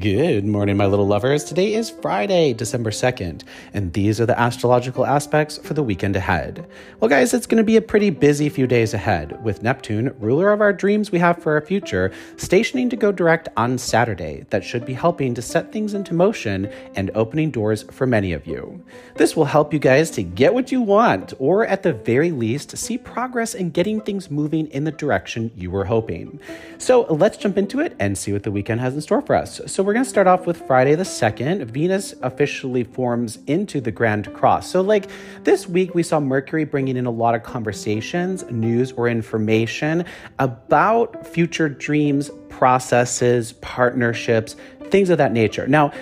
Good morning, my little lovers. Today is Friday, December 2nd, and these are the astrological aspects for the weekend ahead. Well, guys, it's going to be a pretty busy few days ahead, with Neptune, ruler of our dreams we have for our future, stationing to go direct on Saturday. That should be helping to set things into motion and opening doors for many of you. This will help you guys to get what you want, or at the very least, see progress in getting things moving in the direction you were hoping. So let's jump into it and see what the weekend has in store for us. So we're going to start off with Friday the 2nd. Venus officially forms into the Grand Cross. So, like this week, we saw Mercury bringing in a lot of conversations, news, or information about future dreams, processes, partnerships, things of that nature. Now,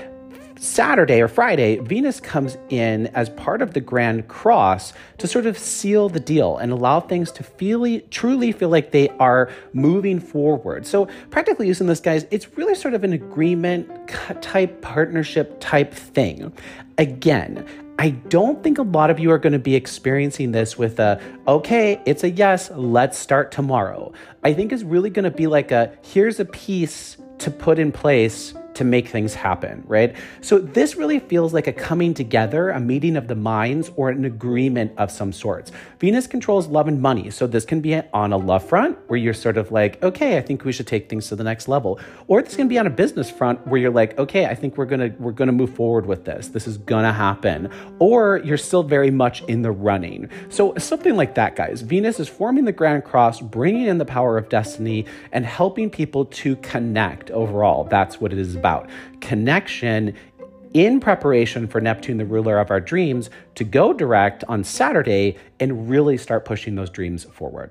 Saturday or Friday, Venus comes in as part of the Grand Cross to sort of seal the deal and allow things to feel, truly feel like they are moving forward. So, practically using this, guys, it's really sort of an agreement type, partnership type thing. Again, I don't think a lot of you are going to be experiencing this with a, okay, it's a yes, let's start tomorrow. I think it's really going to be like a, here's a piece to put in place to make things happen, right? So this really feels like a coming together, a meeting of the minds, or an agreement of some sorts. Venus controls love and money, so this can be on a love front where you're sort of like, okay, I think we should take things to the next level, or this can be on a business front where you're like, okay, I think we're gonna we're gonna move forward with this. This is gonna happen, or you're still very much in the running. So something like that, guys. Venus is forming the Grand Cross, bringing in the power of destiny, and helping people to connect overall. That's what it is about connection in preparation for Neptune, the ruler of our dreams, to go direct on Saturday and really start pushing those dreams forward.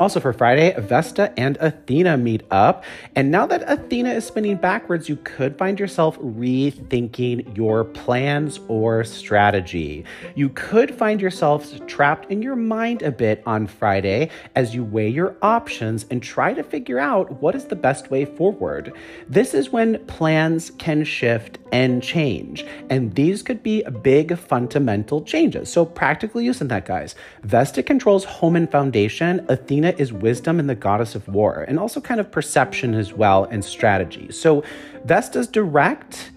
Also, for Friday, Vesta and Athena meet up. And now that Athena is spinning backwards, you could find yourself rethinking your plans or strategy. You could find yourself trapped in your mind a bit on Friday as you weigh your options and try to figure out what is the best way forward. This is when plans can shift and change. And these could be big fundamental changes. So, practically using that, guys, Vesta controls home and foundation. Athena is wisdom and the goddess of war, and also kind of perception as well and strategy. So Vesta's direct,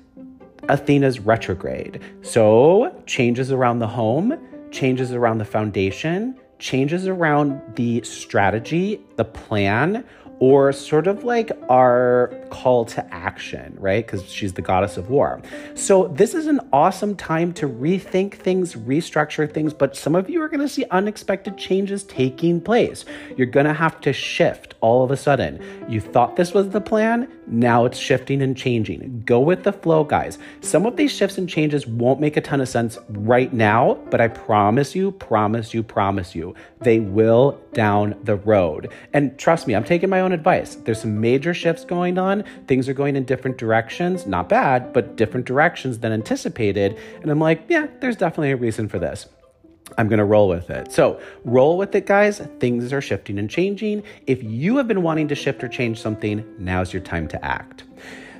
Athena's retrograde. So changes around the home, changes around the foundation, changes around the strategy, the plan, or sort of like our call to action, right? Because she's the goddess of war. So, this is an awesome time to rethink things, restructure things, but some of you are going to see unexpected changes taking place. You're going to have to shift all of a sudden. You thought this was the plan, now it's shifting and changing. Go with the flow, guys. Some of these shifts and changes won't make a ton of sense right now, but I promise you, promise you, promise you, they will down the road. And trust me, I'm taking my own advice. There's some major shifts going on. Things are going in different directions, not bad, but different directions than anticipated. And I'm like, yeah, there's definitely a reason for this. I'm going to roll with it. So, roll with it, guys. Things are shifting and changing. If you have been wanting to shift or change something, now's your time to act.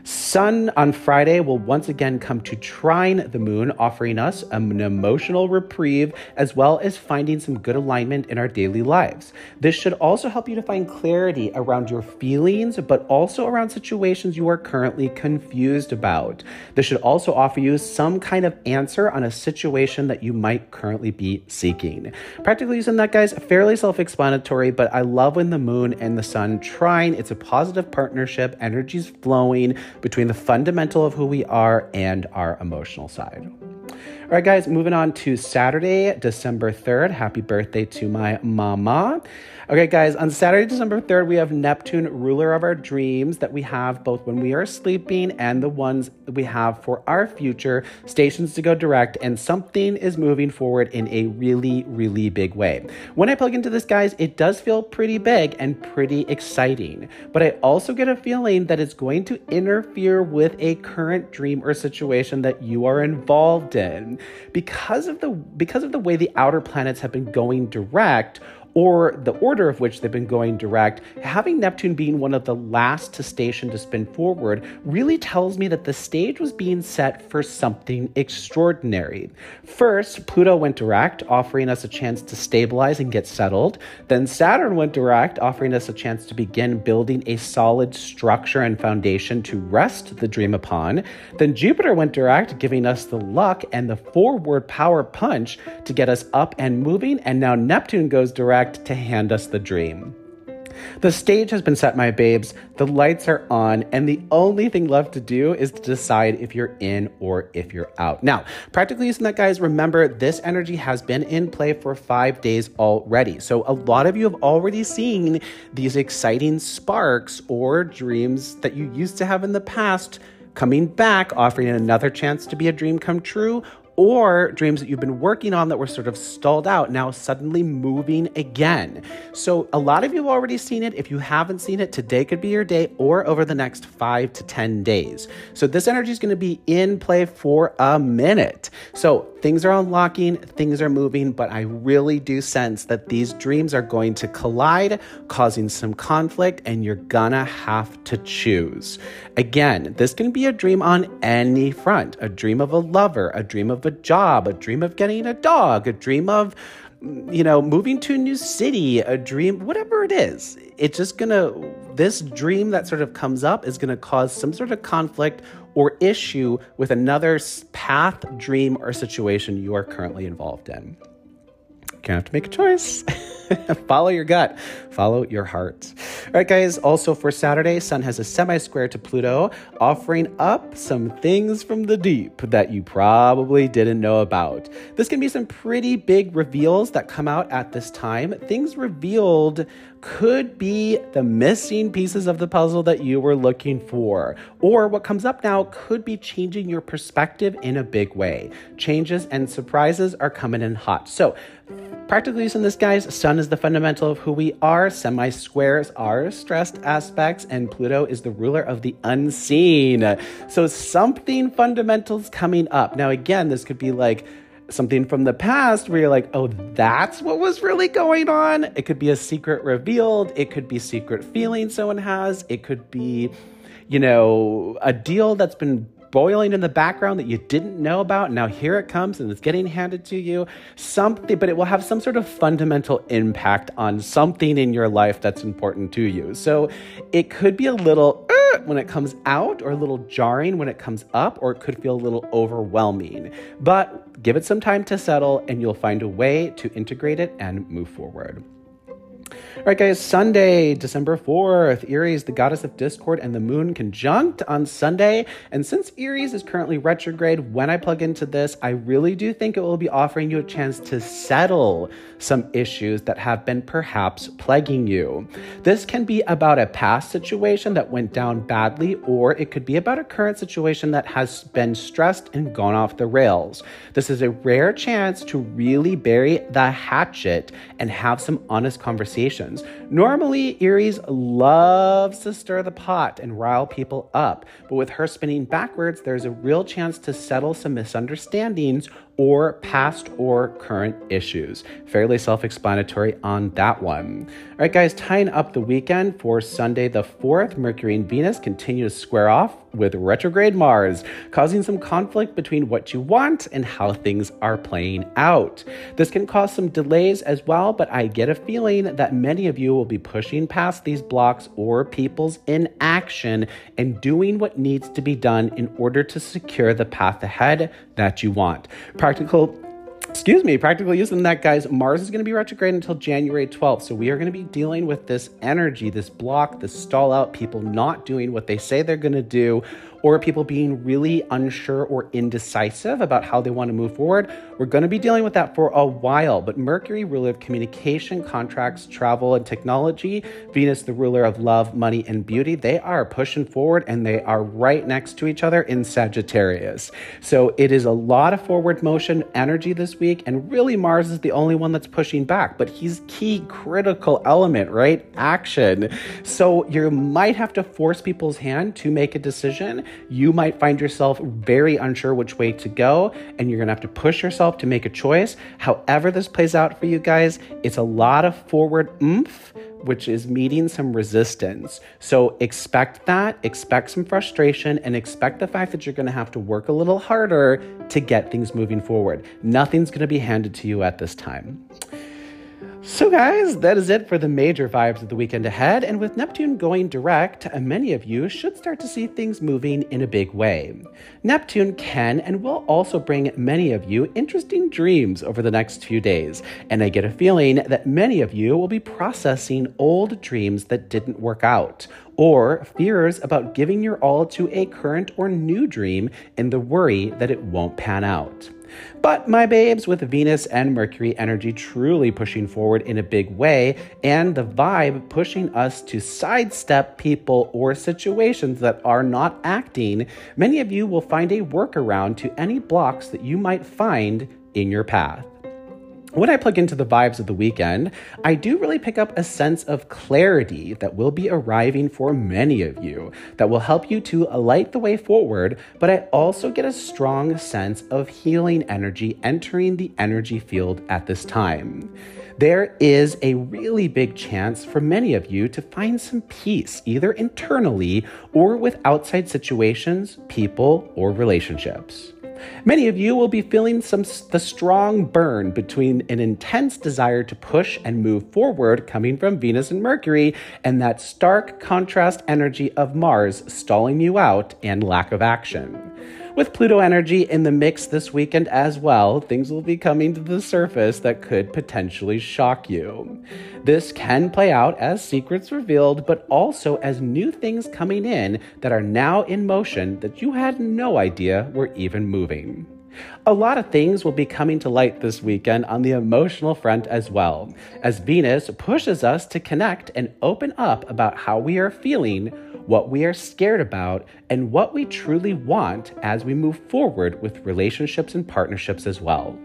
Sun on Friday will once again come to trine the moon, offering us an emotional reprieve as well as finding some good alignment in our daily lives. This should also help you to find clarity around your feelings, but also around situations you are currently confused about. This should also offer you some kind of answer on a situation that you might currently be seeking. Practically using that, guys, fairly self explanatory, but I love when the moon and the sun trine. It's a positive partnership, energy's flowing between the fundamental of who we are and our emotional side. All right, guys, moving on to Saturday, December 3rd. Happy birthday to my mama. Okay, guys, on Saturday, December 3rd, we have Neptune, ruler of our dreams, that we have both when we are sleeping and the ones we have for our future, stations to go direct, and something is moving forward in a really, really big way. When I plug into this, guys, it does feel pretty big and pretty exciting, but I also get a feeling that it's going to interfere with a current dream or situation that you are involved in. Because of the because of the way the outer planets have been going direct, or the order of which they've been going direct, having Neptune being one of the last to station to spin forward really tells me that the stage was being set for something extraordinary. First, Pluto went direct, offering us a chance to stabilize and get settled. Then Saturn went direct, offering us a chance to begin building a solid structure and foundation to rest the dream upon. Then Jupiter went direct, giving us the luck and the forward power punch to get us up and moving. And now Neptune goes direct to hand us the dream. The stage has been set, my babes. The lights are on, and the only thing left to do is to decide if you're in or if you're out. Now, practically using that, guys, remember this energy has been in play for five days already. So, a lot of you have already seen these exciting sparks or dreams that you used to have in the past coming back, offering another chance to be a dream come true, or dreams that you've been working on that were sort of stalled out now suddenly moving again. So, a lot of you have already seen it. If you haven't seen it, today could be your day or over the next five to 10 days. So, this energy is going to be in play for a minute. So, things are unlocking, things are moving, but I really do sense that these dreams are going to collide, causing some conflict, and you're gonna have to choose. Again, this can be a dream on any front a dream of a lover, a dream of a job, a dream of getting a dog, a dream of you know, moving to a new city, a dream, whatever it is, it's just gonna, this dream that sort of comes up is gonna cause some sort of conflict or issue with another path, dream, or situation you are currently involved in. Gonna have to make a choice. follow your gut, follow your heart. All right, guys. Also for Saturday, Sun has a semi square to Pluto, offering up some things from the deep that you probably didn't know about. This can be some pretty big reveals that come out at this time. Things revealed could be the missing pieces of the puzzle that you were looking for. Or what comes up now could be changing your perspective in a big way. Changes and surprises are coming in hot. So, Practically using this, guys, Sun is the fundamental of who we are, semi squares are stressed aspects, and Pluto is the ruler of the unseen. So something fundamental is coming up. Now, again, this could be like something from the past where you're like, oh, that's what was really going on. It could be a secret revealed, it could be secret feeling someone has, it could be, you know, a deal that's been boiling in the background that you didn't know about. Now here it comes and it's getting handed to you. Something, but it will have some sort of fundamental impact on something in your life that's important to you. So it could be a little uh, when it comes out or a little jarring when it comes up, or it could feel a little overwhelming. But give it some time to settle and you'll find a way to integrate it and move forward. All right, guys, Sunday, December 4th, Eris, the goddess of discord, and the moon conjunct on Sunday. And since Eris is currently retrograde, when I plug into this, I really do think it will be offering you a chance to settle some issues that have been perhaps plaguing you. This can be about a past situation that went down badly, or it could be about a current situation that has been stressed and gone off the rails. This is a rare chance to really bury the hatchet and have some honest conversations. Normally, Eris loves to stir the pot and rile people up, but with her spinning backwards, there's a real chance to settle some misunderstandings or past or current issues. Fairly self explanatory on that one. All right, guys, tying up the weekend for Sunday the 4th, Mercury and Venus continue to square off with retrograde Mars, causing some conflict between what you want and how things are playing out. This can cause some delays as well, but I get a feeling that many of you will be pushing past these blocks or people's inaction and doing what needs to be done in order to secure the path ahead that you want. Practical excuse me, practically using that, guys, Mars is going to be retrograde until January 12th. So we are going to be dealing with this energy, this block, this stall out, people not doing what they say they're going to do, or people being really unsure or indecisive about how they want to move forward. We're going to be dealing with that for a while. But Mercury, ruler of communication, contracts, travel, and technology, Venus, the ruler of love, money, and beauty, they are pushing forward and they are right next to each other in Sagittarius. So it is a lot of forward motion energy this week. And really, Mars is the only one that's pushing back, but he's key critical element, right? Action. So you might have to force people's hand to make a decision you might find yourself very unsure which way to go, and you're gonna have to push yourself to make a choice. However, this plays out for you guys, it's a lot of forward oomph which is meeting some resistance. So expect that, expect some frustration, and expect the fact that you're to have to work a little harder to get things moving forward. Nothing's to be handed to you at this time. So, guys, that is it for the major vibes of the weekend ahead. And with Neptune going direct, many of you should start to see things moving in a big way. Neptune can and will also bring many of you interesting dreams over the next few days. And I get a feeling that many of you will be processing old dreams that didn't work out, or fears about giving your all to a current or new dream in the worry that it won't pan out. But my babes, with Venus and Mercury energy truly pushing forward in a big way, and the vibe pushing us to sidestep people or situations that are not acting, many of you will find a workaround to any blocks that you might find in your path. When I plug into the vibes of the weekend, I do really pick up a sense of clarity that will be arriving for many of you that will help you to light the way forward. But I also get a strong sense of healing energy entering the energy field at this time. There is a really big chance for many of you to find some peace, either internally or with outside situations, people, or relationships. Many of you will be feeling some the strong burn between an intense desire to push and move forward coming from Venus and Mercury and that stark contrast energy of Mars stalling you out and lack of action. With Pluto energy in the mix this weekend as well, things will be coming to the surface that could potentially shock you. This can play out as secrets revealed, but also as new things coming in that are now in motion that you had no idea were even moving. A lot of things will be coming to light this weekend on the emotional front as well, as Venus pushes us to connect and open up about how we are feeling what we are scared about, and what we truly want as we move forward with relationships and partnerships as well.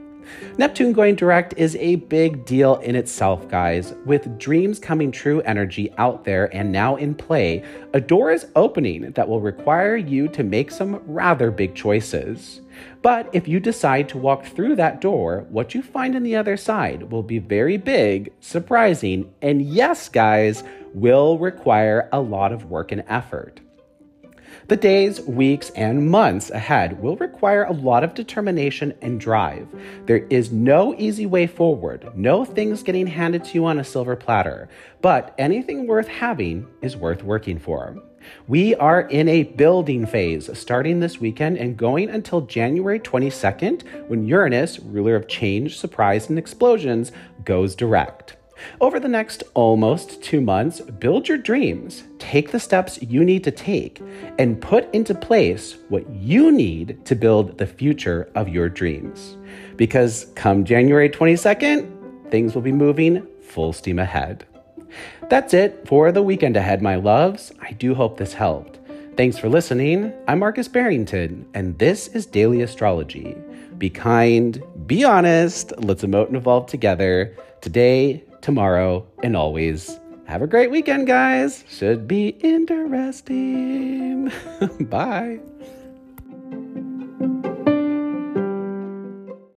Neptune going direct is a big deal in itself, guys. With dreams coming true energy out there and now in play, a door is opening that will require you to make some rather big choices. But if you decide to walk through that door, what you find on the other side will be very big, surprising, and yes, guys, will require a lot of work and effort. The days, weeks, and months ahead will require a lot of determination and drive. There is no easy way forward, no things getting handed to you on a silver platter, but anything worth having is worth working for. We are in a building phase starting this weekend and going until January 22nd when Uranus, ruler of change, surprise, and explosions, goes direct. Over the next almost two months, build your dreams, take the steps you need to take, and put into place what you need to build the future of your dreams. Because come January 22nd, things will be moving full steam ahead. That's it for the weekend ahead, my loves. I do hope this helped. Thanks for listening. I'm Marcus Barrington, and this is Daily Astrology. Be kind, be honest, let's emote and evolve together. Today, tomorrow, and always. Have a great weekend, guys. Should be interesting. Bye.